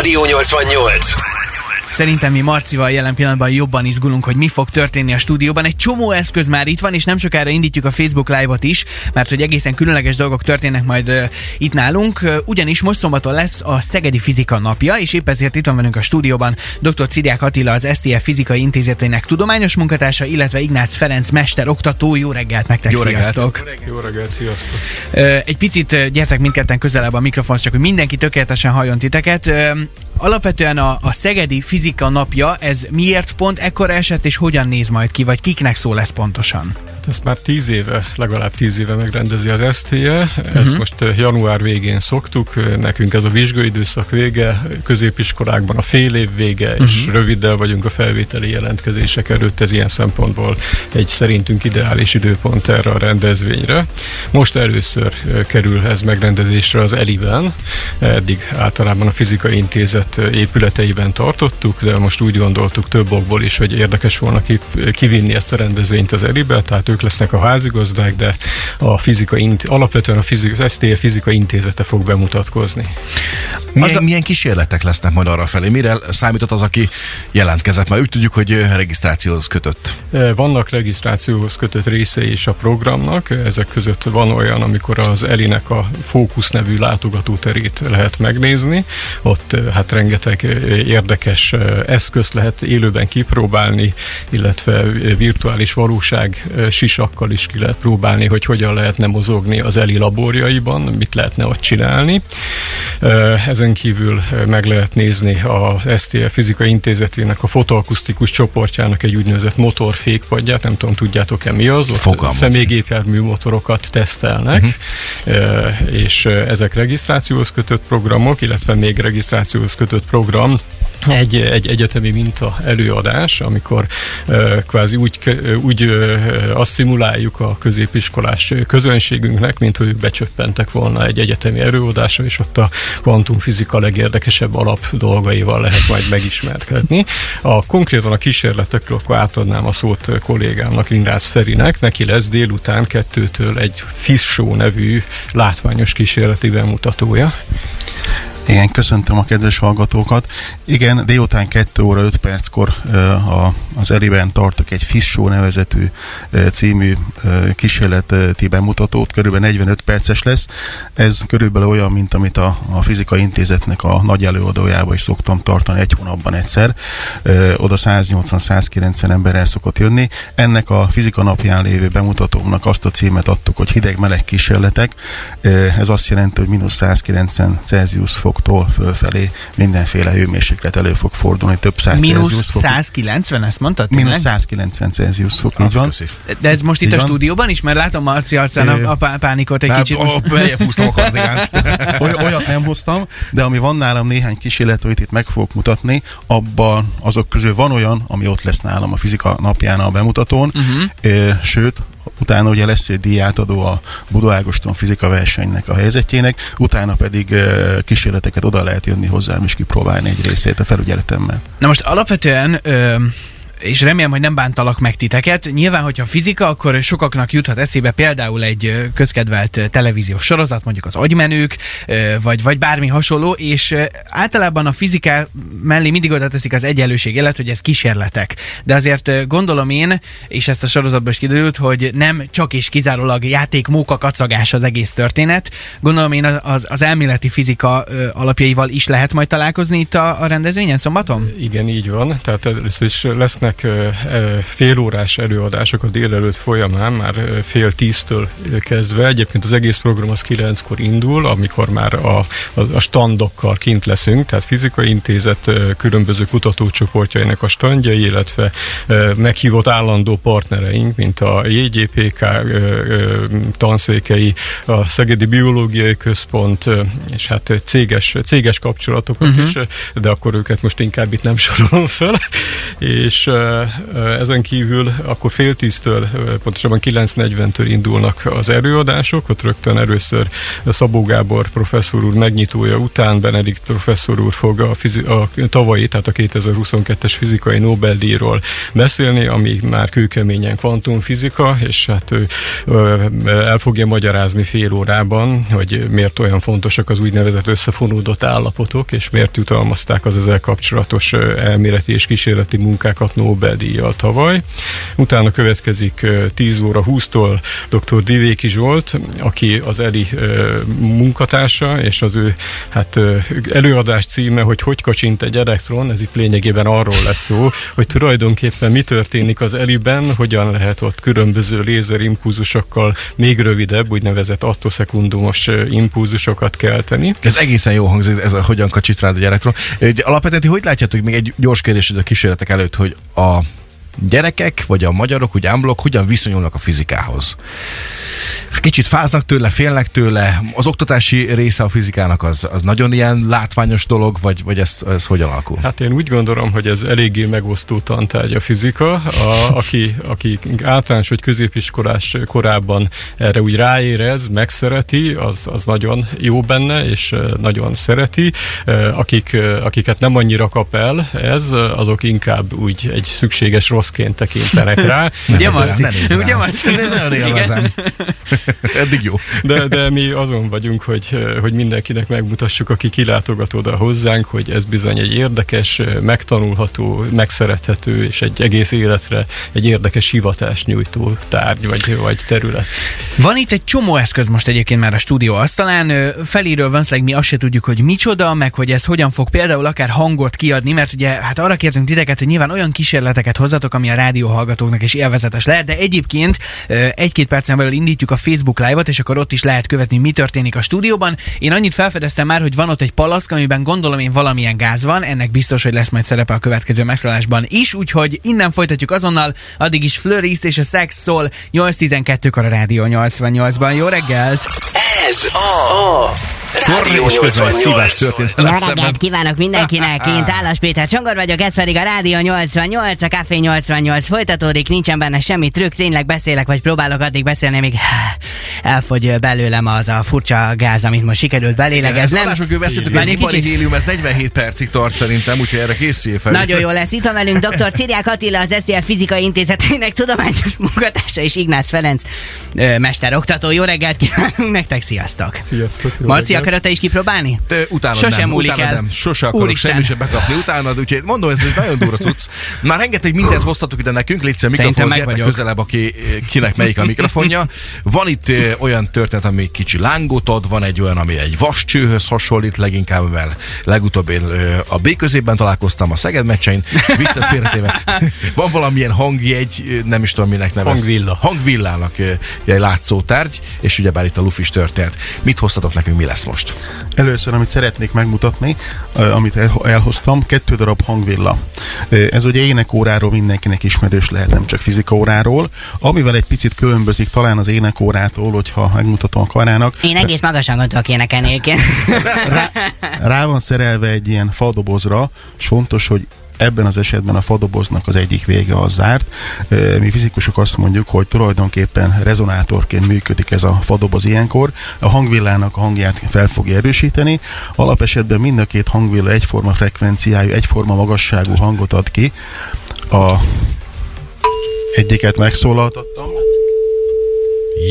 Rádió 88. Szerintem mi Marcival jelen pillanatban jobban izgulunk, hogy mi fog történni a stúdióban. Egy csomó eszköz már itt van, és nem sokára indítjuk a Facebook Live-ot is, mert hogy egészen különleges dolgok történnek majd uh, itt nálunk. Uh, ugyanis most szombaton lesz a Szegedi Fizika napja, és épp ezért itt van velünk a stúdióban dr. Cidiák Attila, az STF Fizikai Intézetének tudományos munkatársa, illetve Ignác Ferenc mester oktató. Jó reggelt nektek, Jó reggelt. sziasztok! Jó reggelt, sziasztok! Uh, egy picit uh, gyertek mindketten közelebb a mikrofonhoz, csak hogy mindenki tökéletesen halljon titeket. Alapvetően a, a Szegedi Fizika napja, ez miért pont ekkora eset, és hogyan néz majd ki, vagy kiknek szól ez pontosan? Hát ezt már tíz éve, legalább tíz éve megrendezi az STE. Ezt uh-huh. most eh, január végén szoktuk, nekünk ez a vizsgaidőszak vége, középiskolákban a fél év vége, uh-huh. és röviddel vagyunk a felvételi jelentkezések előtt, ez ilyen szempontból egy szerintünk ideális időpont erre a rendezvényre. Most először eh, kerül ez megrendezésre az Eliben, eddig általában a Fizikai Intézet eh, épületeiben tartottuk, de most úgy gondoltuk több okból is, hogy érdekes volna kivinni ezt a rendezvényt az Elibe, tehát ők lesznek a házigazdák, de a fizika, alapvetően a fizika, az STE Fizika Intézete fog bemutatkozni. Milyen, a... milyen kísérletek lesznek majd arra felé? Mire számított az, aki jelentkezett? Már úgy tudjuk, hogy regisztrációhoz kötött. Vannak regisztrációhoz kötött részei is a programnak. Ezek között van olyan, amikor az Elinek a Fókusz nevű látogatóterét lehet megnézni. Ott hát rengeteg érdekes eszközt lehet élőben kipróbálni, illetve virtuális valóság sisakkal is ki lehet próbálni, hogy hogyan lehetne mozogni az Eli laborjaiban, mit lehetne ott csinálni. Ezen kívül meg lehet nézni a STF Fizika Intézetének a fotoakusztikus csoportjának egy úgynevezett motorfékpadját, nem tudom, tudjátok-e mi az? Ott személygépjármű motorokat tesztelnek, uh-huh. és ezek regisztrációhoz kötött programok, illetve még regisztrációhoz kötött program, egy, egy egyetemi minta előadás, amikor uh, kvázi úgy, úgy uh, azt szimuláljuk a középiskolás közönségünknek, mint hogy becsöppentek volna egy egyetemi előadásra, és ott a kvantumfizika legérdekesebb alap dolgaival lehet majd megismerkedni. A konkrétan a kísérletekről akkor átadnám a szót kollégámnak, Lindrász Ferinek, neki lesz délután kettőtől egy Show nevű látványos kísérleti bemutatója. Igen, köszöntöm a kedves hallgatókat. Igen, délután 2 óra 5 perckor a, az Eliben tartok egy Fish Show nevezetű című kísérleti bemutatót, körülbelül 45 perces lesz. Ez körülbelül olyan, mint amit a, a Fizika Intézetnek a nagy előadójába is szoktam tartani egy hónapban egyszer. Oda 180-190 ember el szokott jönni. Ennek a fizika napján lévő bemutatómnak azt a címet adtuk, hogy hideg-meleg kísérletek. Ez azt jelenti, hogy mínusz 190 Celsius fok foktól fölfelé mindenféle hőmérséklet elő fog fordulni, több száz Mínusz 190, ezt mondtad? Mínusz 190 Celsius fok, így van. De ez most itt a stúdióban is? Mert látom Marci arcán a, a pánikot egy kicsit. Húztam a kardigát. Olyat nem hoztam, de ami van nálam néhány kísérlet, amit itt meg fogok mutatni, abban azok közül van olyan, ami ott lesz nálam a fizika napján a bemutatón, uh-huh. sőt, utána ugye lesz egy díjátadó a Budó Ágoston fizika versenynek a helyzetjének, utána pedig kísérleteket oda lehet jönni hozzám és kipróbálni egy részét a felügyeletemmel. Na most alapvetően ö, és remélem, hogy nem bántalak meg titeket. Nyilván, hogyha fizika, akkor sokaknak juthat eszébe például egy közkedvelt televíziós sorozat, mondjuk az agymenők, vagy, vagy bármi hasonló, és általában a fizika mellé mindig oda teszik az egyenlőség élet, hogy ez kísérletek. De azért gondolom én, és ezt a sorozatban is kiderült, hogy nem csak és kizárólag játék, móka, kacagás az egész történet. Gondolom én az, az elméleti fizika alapjaival is lehet majd találkozni itt a, a rendezvényen szombaton? Igen, így van. Tehát először is lesznek lesznek félórás előadások a délelőtt folyamán, már fél tíztől kezdve. Egyébként az egész program az kilenckor indul, amikor már a, a, a standokkal kint leszünk, tehát fizikai intézet különböző kutatócsoportjainak a standjai, illetve meghívott állandó partnereink, mint a JGPK tanszékei, a Szegedi Biológiai Központ, és hát céges, céges kapcsolatokat uh-huh. is, de akkor őket most inkább itt nem sorolom fel, és ezen kívül akkor fél tíztől, pontosabban 9.40-től indulnak az előadások, ott rögtön először Szabó Gábor professzor úr megnyitója után Benedikt professzor úr fog a, fizi- a tavalyi, tehát a 2022-es fizikai Nobel-díjról beszélni, ami már kőkeményen kvantumfizika, és hát ő el fogja magyarázni fél órában, hogy miért olyan fontosak az úgynevezett összefonódott állapotok, és miért jutalmazták az ezzel kapcsolatos elméleti és kísérleti munkákat Nobel-díjjal tavaly. Utána következik 10 óra 20-tól dr. Divéki Zsolt, aki az ELI munkatársa, és az ő hát, előadás címe, hogy hogy kacsint egy elektron, ez itt lényegében arról lesz szó, hogy tulajdonképpen mi történik az ELI-ben, hogyan lehet ott különböző lézerimpulzusokkal még rövidebb, úgynevezett attoszekundumos impulzusokat kelteni. Ez egészen jó hangzik, ez a hogyan kacsít rád egy elektron. Alapvetően, hogy látjátok, még egy gyors kérdés a kísérletek előtt, hogy a gyerekek, vagy a magyarok, úgy ámblok, hogyan viszonyulnak a fizikához. Kicsit fáznak tőle, félnek tőle, az oktatási része a fizikának az, az nagyon ilyen látványos dolog, vagy, vagy ez, ez hogyan alakul? Hát én úgy gondolom, hogy ez eléggé megosztó tantárgy a fizika. A, aki, aki általános vagy középiskolás korában erre úgy ráérez, megszereti, az, az nagyon jó benne, és nagyon szereti. Akik, akiket nem annyira kap el ez, azok inkább úgy egy szükséges rosszként tekintenek rá. Ugye, Marci? Ugye, Marci? Nagyon élvezem. Eddig jó. De, de mi azon vagyunk, hogy, hogy mindenkinek megmutassuk, aki kilátogat oda hozzánk, hogy ez bizony egy érdekes, megtanulható, megszerethető, és egy egész életre egy érdekes hivatást nyújtó tárgy vagy, vagy terület. Van itt egy csomó eszköz most egyébként már a stúdió asztalán. Felíről van mi azt se tudjuk, hogy micsoda, meg hogy ez hogyan fog például akár hangot kiadni, mert ugye hát arra kértünk titeket, hogy nyilván olyan kísérleteket hozzatok, ami a rádió hallgatóknak is élvezetes lehet, de egyébként egy-két percen belül indítjuk a Facebook Live-ot, és akkor ott is lehet követni, mi történik a stúdióban. Én annyit felfedeztem már, hogy van ott egy palack, amiben gondolom én valamilyen gáz van, ennek biztos, hogy lesz majd szerepe a következő megszállásban is, úgyhogy innen folytatjuk azonnal, addig is Fleuris és a Sex szól 8-12-kor a Rádió 88-ban. Jó reggelt! Ez a, a Rádió 88. történt. Jó reggelt kívánok mindenkinek, én Tálas Péter Csongor vagyok, ez pedig a Rádió 88, a Café 88 folytatódik, nincsen benne semmi trükk, tényleg beszélek, vagy próbálok addig beszélni, még elfogy belőlem az a furcsa gáz, amit most sikerült belélegezni. Nem, adások beszéltük, ez kicsit... hélium, ez 47 percig tart szerintem, úgyhogy erre készülj fel. Nagyon jó lesz. Itt van velünk dr. Ciriák Attila, az SZIA Fizikai Intézetének tudományos munkatársa és Ignác Ferenc mesteroktató. Jó reggelt kívánunk nektek, sziasztok! Sziasztok! Marci, akarod te is kipróbálni? Te, utána Sosem nem, múlik utána el. nem. Sose akarok Úristen. semmi sem bekapni utánad, úgyhogy mondom, ez egy nagyon durva cucc. Már rengeteg mindent hoztatok ide nekünk, légy Szerintem mikrofonhoz közelebb, aki, kinek melyik a mikrofonja. Van itt olyan történet, ami kicsi lángot ad, van egy olyan, ami egy vascsőhöz hasonlít leginkább, mivel legutóbb én a B közében találkoztam a Szeged meccsein, viccet félretéve. Van valamilyen hangjegy, nem is tudom minek nevez. Hangvilla. Hangvillának egy látszótárgy, és ugyebár itt a lufis történet. Mit hoztatok nekünk, mi lesz most? Először, amit szeretnék megmutatni, amit el- elhoztam, kettő darab hangvilla. Ez ugye énekóráról mindenkinek ismerős lehet, nem csak fizikaóráról, amivel egy picit különbözik talán az énekórától, hogyha megmutatom a karának. Én egész magasan gondolok énekelni egyébként. Rá van szerelve egy ilyen fadobozra, és fontos, hogy ebben az esetben a fadoboznak az egyik vége az zárt. Mi fizikusok azt mondjuk, hogy tulajdonképpen rezonátorként működik ez a fadoboz ilyenkor. A hangvillának a hangját fel fogja erősíteni. Alapesetben mind a két hangvilla egyforma frekvenciájú, egyforma magasságú hangot ad ki. A egyiket megszólaltattam.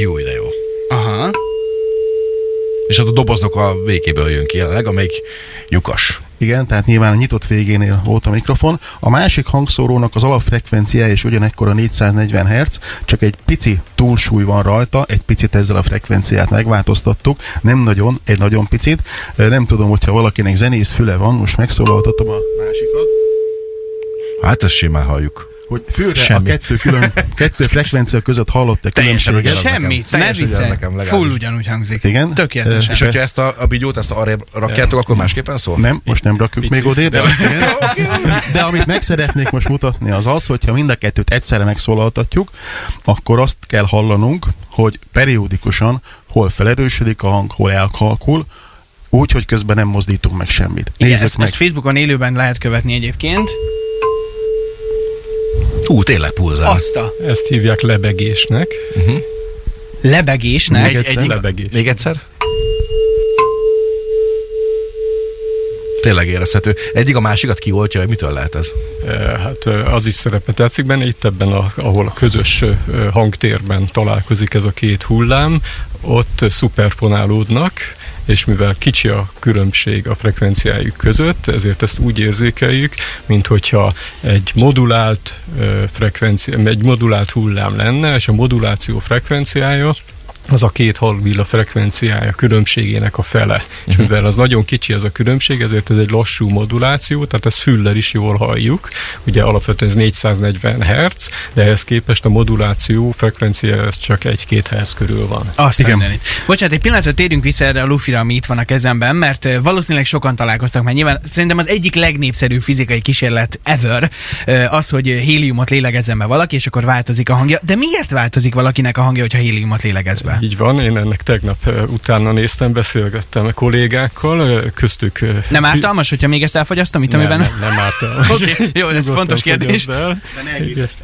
Jó ide jó. Aha. És ott a doboznak a végéből jön ki jelenleg, amelyik lyukas. Igen, tehát nyilván a nyitott végénél volt a mikrofon. A másik hangszórónak az alapfrekvenciája is ugyanekkor a 440 Hz, csak egy pici túlsúly van rajta, egy picit ezzel a frekvenciát megváltoztattuk, nem nagyon, egy nagyon picit. Nem tudom, hogyha valakinek zenész füle van, most megszólaltatom a másikat, Hát ezt simán halljuk. Hogy főre Semmi. a kettő, külön, kettő frekvencia között hallott-e Teljesen különbséget? Semmi, ne Teljesen viccelj. Full ugyanúgy hangzik. Igen? Tökéletesen. És hogyha ezt a, a bigyót, ezt arrébb rakjátok, akkor másképpen szól? Nem, most nem rakjuk még odébb. De, de amit meg szeretnék most mutatni az az, hogyha mind a kettőt egyszerre megszólaltatjuk, akkor azt kell hallanunk, hogy periódikusan hol felerősödik a hang, hol elkalkul, úgy, hogy közben nem mozdítunk meg semmit. Igen, Nézzük ezt, meg. ezt Facebookon élőben lehet követni egyébként. Hú, tényleg pulzál. Azt a Ezt hívják lebegésnek. lebegésnek. Még egyszer? Lebegés. Még egyszer? Tényleg érezhető. Egyik a másikat kioltja, hogy mitől lehet ez? Hát az is szerepe tetszik benne, itt ebben, a, ahol a közös hangtérben találkozik ez a két hullám, ott szuperponálódnak, és mivel kicsi a különbség a frekvenciájuk között, ezért ezt úgy érzékeljük, mint hogyha egy modulált frekvencia, egy modulált hullám lenne, és a moduláció frekvenciája az a két halvilla frekvenciája különbségének a fele. És mivel az nagyon kicsi ez a különbség, ezért ez egy lassú moduláció, tehát ezt füllel is jól halljuk. Ugye alapvetően ez 440 Hz, de ehhez képest a moduláció frekvencia az csak 1-2 Hz körül van. Azt Igen. Igen. Bocsánat, egy pillanatra térjünk vissza erre a lufira, ami itt van a kezemben, mert valószínűleg sokan találkoztak, mert nyilván szerintem az egyik legnépszerűbb fizikai kísérlet ever az, hogy héliumot lélegezzen be valaki, és akkor változik a hangja. De miért változik valakinek a hangja, hogyha héliumot lélegez be? Így van, én ennek tegnap utána néztem, beszélgettem a kollégákkal, köztük... Nem ártalmas, hogyha még ezt elfogyasztom, itt, nem, amiben... nem, nem ártalmas. Oké, jó, ez fontos kérdés. el.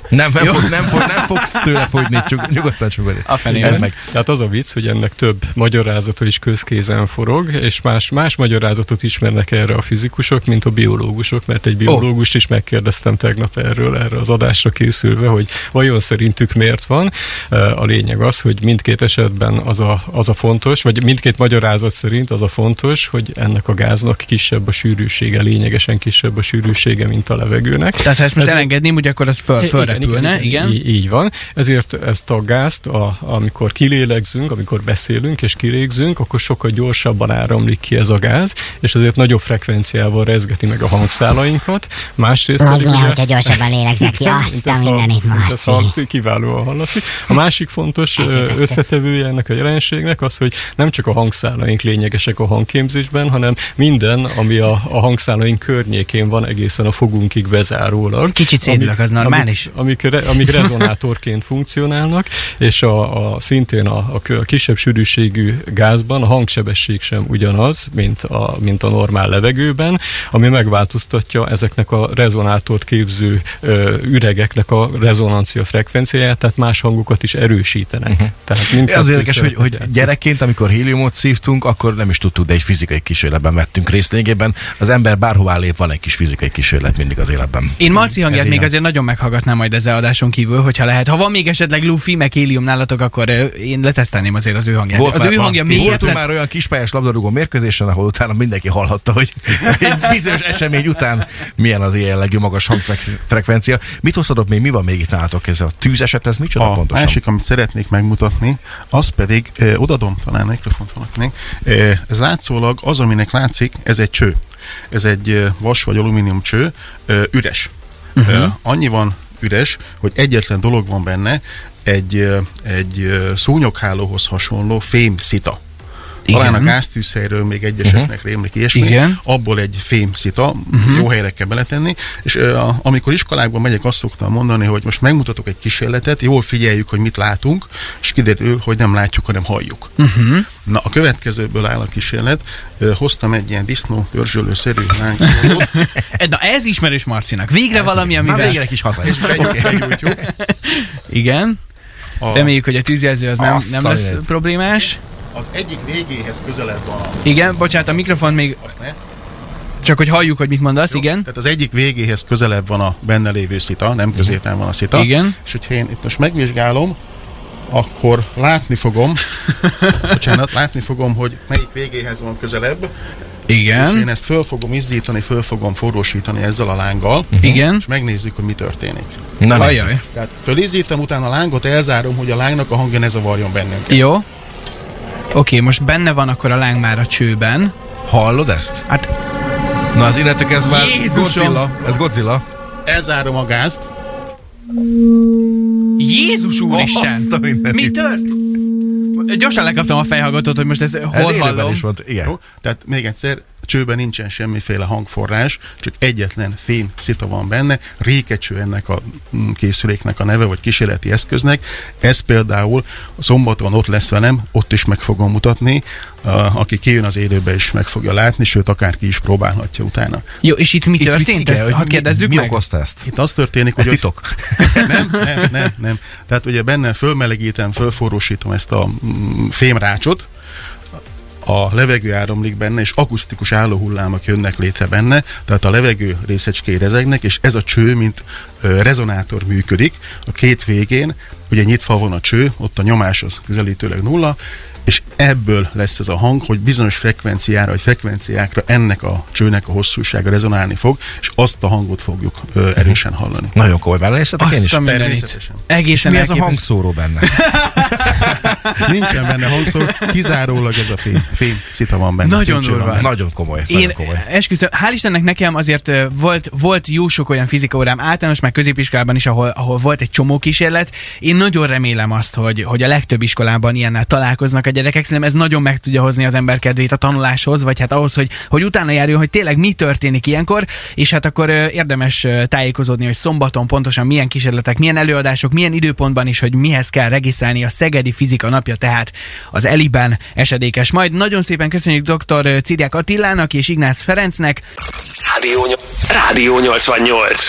Nem, nem, fog, nem, fog, nem fogsz tőle fogyni, csak nyugodtan csugod. A fenében. meg. Tehát az a vicc, hogy ennek több magyarázata is közkézen forog, és más, más magyarázatot ismernek erre a fizikusok, mint a biológusok, mert egy biológust is megkérdeztem tegnap erről, erre az adásra készülve, hogy vajon szerintük miért van. A lényeg az, hogy mindkét esetben az a, az a fontos, vagy mindkét magyarázat szerint az a fontos, hogy ennek a gáznak kisebb a sűrűsége, lényegesen kisebb a sűrűsége, mint a levegőnek. Tehát ha ezt most Ez- elengedném, ugye akkor az föl, fölrepülne, igen. Így, így van. Ezért ezt a gázt, a, amikor kilélegzünk, amikor beszélünk és kilégzünk, akkor sokkal gyorsabban áramlik ki ez a gáz, és ezért nagyobb frekvenciával rezgeti meg a hangszálainkat. Másrészt Az pedig ugye- hogyha gyorsabban lélegzek ki azt a mindenit, Kiválóan hallatszik. A másik fontos ö, Összetevője ennek a jelenségnek az, hogy nem csak a hangszálaink lényegesek a hangképzésben, hanem minden, ami a, a hangszálaink környékén van egészen a fogunkig bezárólag. Kicsit szédülök, az normális. Amik, amik, re, amik rezonátorként funkcionálnak, és a, a szintén a, a kisebb sűrűségű gázban a hangsebesség sem ugyanaz, mint a, mint a normál levegőben, ami megváltoztatja ezeknek a rezonátort képző ö, üregeknek a rezonancia frekvenciáját, tehát más hangokat is erősítenek. Uh-huh. Tehát Az érdekes, hogy, hogy gyerekként, amikor héliumot szívtunk, akkor nem is tudtuk, de egy fizikai kísérletben vettünk részt. Lényegében az ember bárhová lép, van egy kis fizikai kísérlet mindig az életben. Én Marci hangját még azért nagyon meghallgatnám majd ezzel adáson kívül, hogyha lehet. Ha van még esetleg Luffy, meg hélium nálatok, akkor én letesztelném azért az ő hangját. Volt az ő van. hangja miért Voltunk lett? már olyan kispályás labdarúgó mérkőzésen, ahol utána mindenki hallhatta, hogy egy bizonyos esemény után milyen az ilyen jellegű magas hangfrekvencia. Mit hoztatok még, mi van még itt nálatok? Ez a tűzeset, ez micsoda A pontosan? másik, amit szeretnék megmutatni, az pedig, eh, odadom talán a mikrofont valakinek, eh, ez látszólag az, aminek látszik, ez egy cső. Ez egy vas vagy alumínium cső, eh, üres. Uh-huh. Eh, annyi van üres, hogy egyetlen dolog van benne, egy, egy szúnyoghálóhoz hasonló fém szita. Talán a Igen. gáztűzhelyről még egyeseknek uh-huh. rémlik ilyesmi. Igen. Abból egy fém szita, uh-huh. jó helyre kell beletenni, és a, amikor iskolákban megyek, azt szoktam mondani, hogy most megmutatok egy kísérletet, jól figyeljük, hogy mit látunk, és kiderül, hogy nem látjuk, hanem halljuk. Uh-huh. Na, a következőből áll a kísérlet. Ö, hoztam egy ilyen disznó dörzsölőszerű lángszórót, Na ez ismerős Marcinak. Végre valami, Már amivel... végre egy kis haza. és begyújtjuk. Igen. A, Reméljük, hogy a tűzjelző az nem, nem lesz problémás. Az egyik végéhez közelebb van a... Igen, bocsánat, a mikrofon még Azt ne? csak, hogy halljuk, hogy mit mondasz, igen. Tehát az egyik végéhez közelebb van a benne lévő szita, nem középen van a szita. Igen. És hogyha én itt most megvizsgálom, akkor látni fogom, bocsánat, látni fogom, hogy melyik végéhez van közelebb, és én Igen. ezt föl fogom izzítani, föl fogom forrósítani ezzel a lánggal, Igen. és megnézzük, hogy mi történik. Na. Ajaj. Tehát fölizzítem, utána a lángot elzárom, hogy a lángnak a hangja ne zavarjon bennünket. Jó. Oké, most benne van akkor a láng már a csőben. Hallod ezt? Hát Na, az innentől kezdve már Jézusom! Godzilla. Ez Godzilla. Elzárom a gázt, Jézus úristen! Mi tört? Gyorsan lekaptam a fejhallgatót, hogy most ezt hol Ez hallom. is volt. Igen. jó? Tehát még egyszer, A csőben nincsen semmiféle hangforrás, csak egyetlen fém szita van benne, rékecső ennek a mm, készüléknek a neve, vagy kísérleti eszköznek. Ez például szombaton ott lesz velem, ott is meg fogom mutatni, a, aki kijön az élőbe is meg fogja látni, sőt akár ki is próbálhatja utána. Jó, és itt mi Itt- történt? igen, Ezt hogy mi- kérdezzük mi meg. okozta ezt? Itt az történik, Ez hogy titok. nem, nem, nem, nem. Tehát ugye benne fölmelegítem, fölforrósítom ezt a mm, fémrácsot, a levegő áramlik benne, és akusztikus állóhullámok jönnek létre benne, tehát a levegő részecskéi rezegnek, és ez a cső, mint rezonátor működik. A két végén, ugye nyitva van a cső, ott a nyomás az közelítőleg nulla, és ebből lesz ez a hang, hogy bizonyos frekvenciára, vagy frekvenciákra ennek a csőnek a hosszúsága rezonálni fog, és azt a hangot fogjuk ö, erősen hallani. Nagyon komoly belenéztetek én is. Azt a mindenit. Természetesen. És Egészen mi ez a hangszóró benne? Nincsen benne hangszor, kizárólag ez a fém, fém szita van benne. Nagyon durva. benne. Nagyon komoly. Én komoly. esküszöm, hál' Istennek nekem azért volt, volt jó sok olyan fizikaórám általános, meg középiskolában is, ahol, ahol volt egy csomó kísérlet. Én nagyon remélem azt, hogy, hogy a legtöbb iskolában ilyennel találkoznak a gyerekek. Szerintem ez nagyon meg tudja hozni az ember kedvét a tanuláshoz, vagy hát ahhoz, hogy, hogy utána járjon, hogy tényleg mi történik ilyenkor, és hát akkor érdemes tájékozódni, hogy szombaton pontosan milyen kísérletek, milyen előadások, milyen időpontban is, hogy mihez kell regisztrálni a Szegedi Fizika napja, tehát az Eliben esedékes. Majd nagyon szépen köszönjük dr. Ciriák Attilának és Ignác Ferencnek. Rádió, Rádió 88.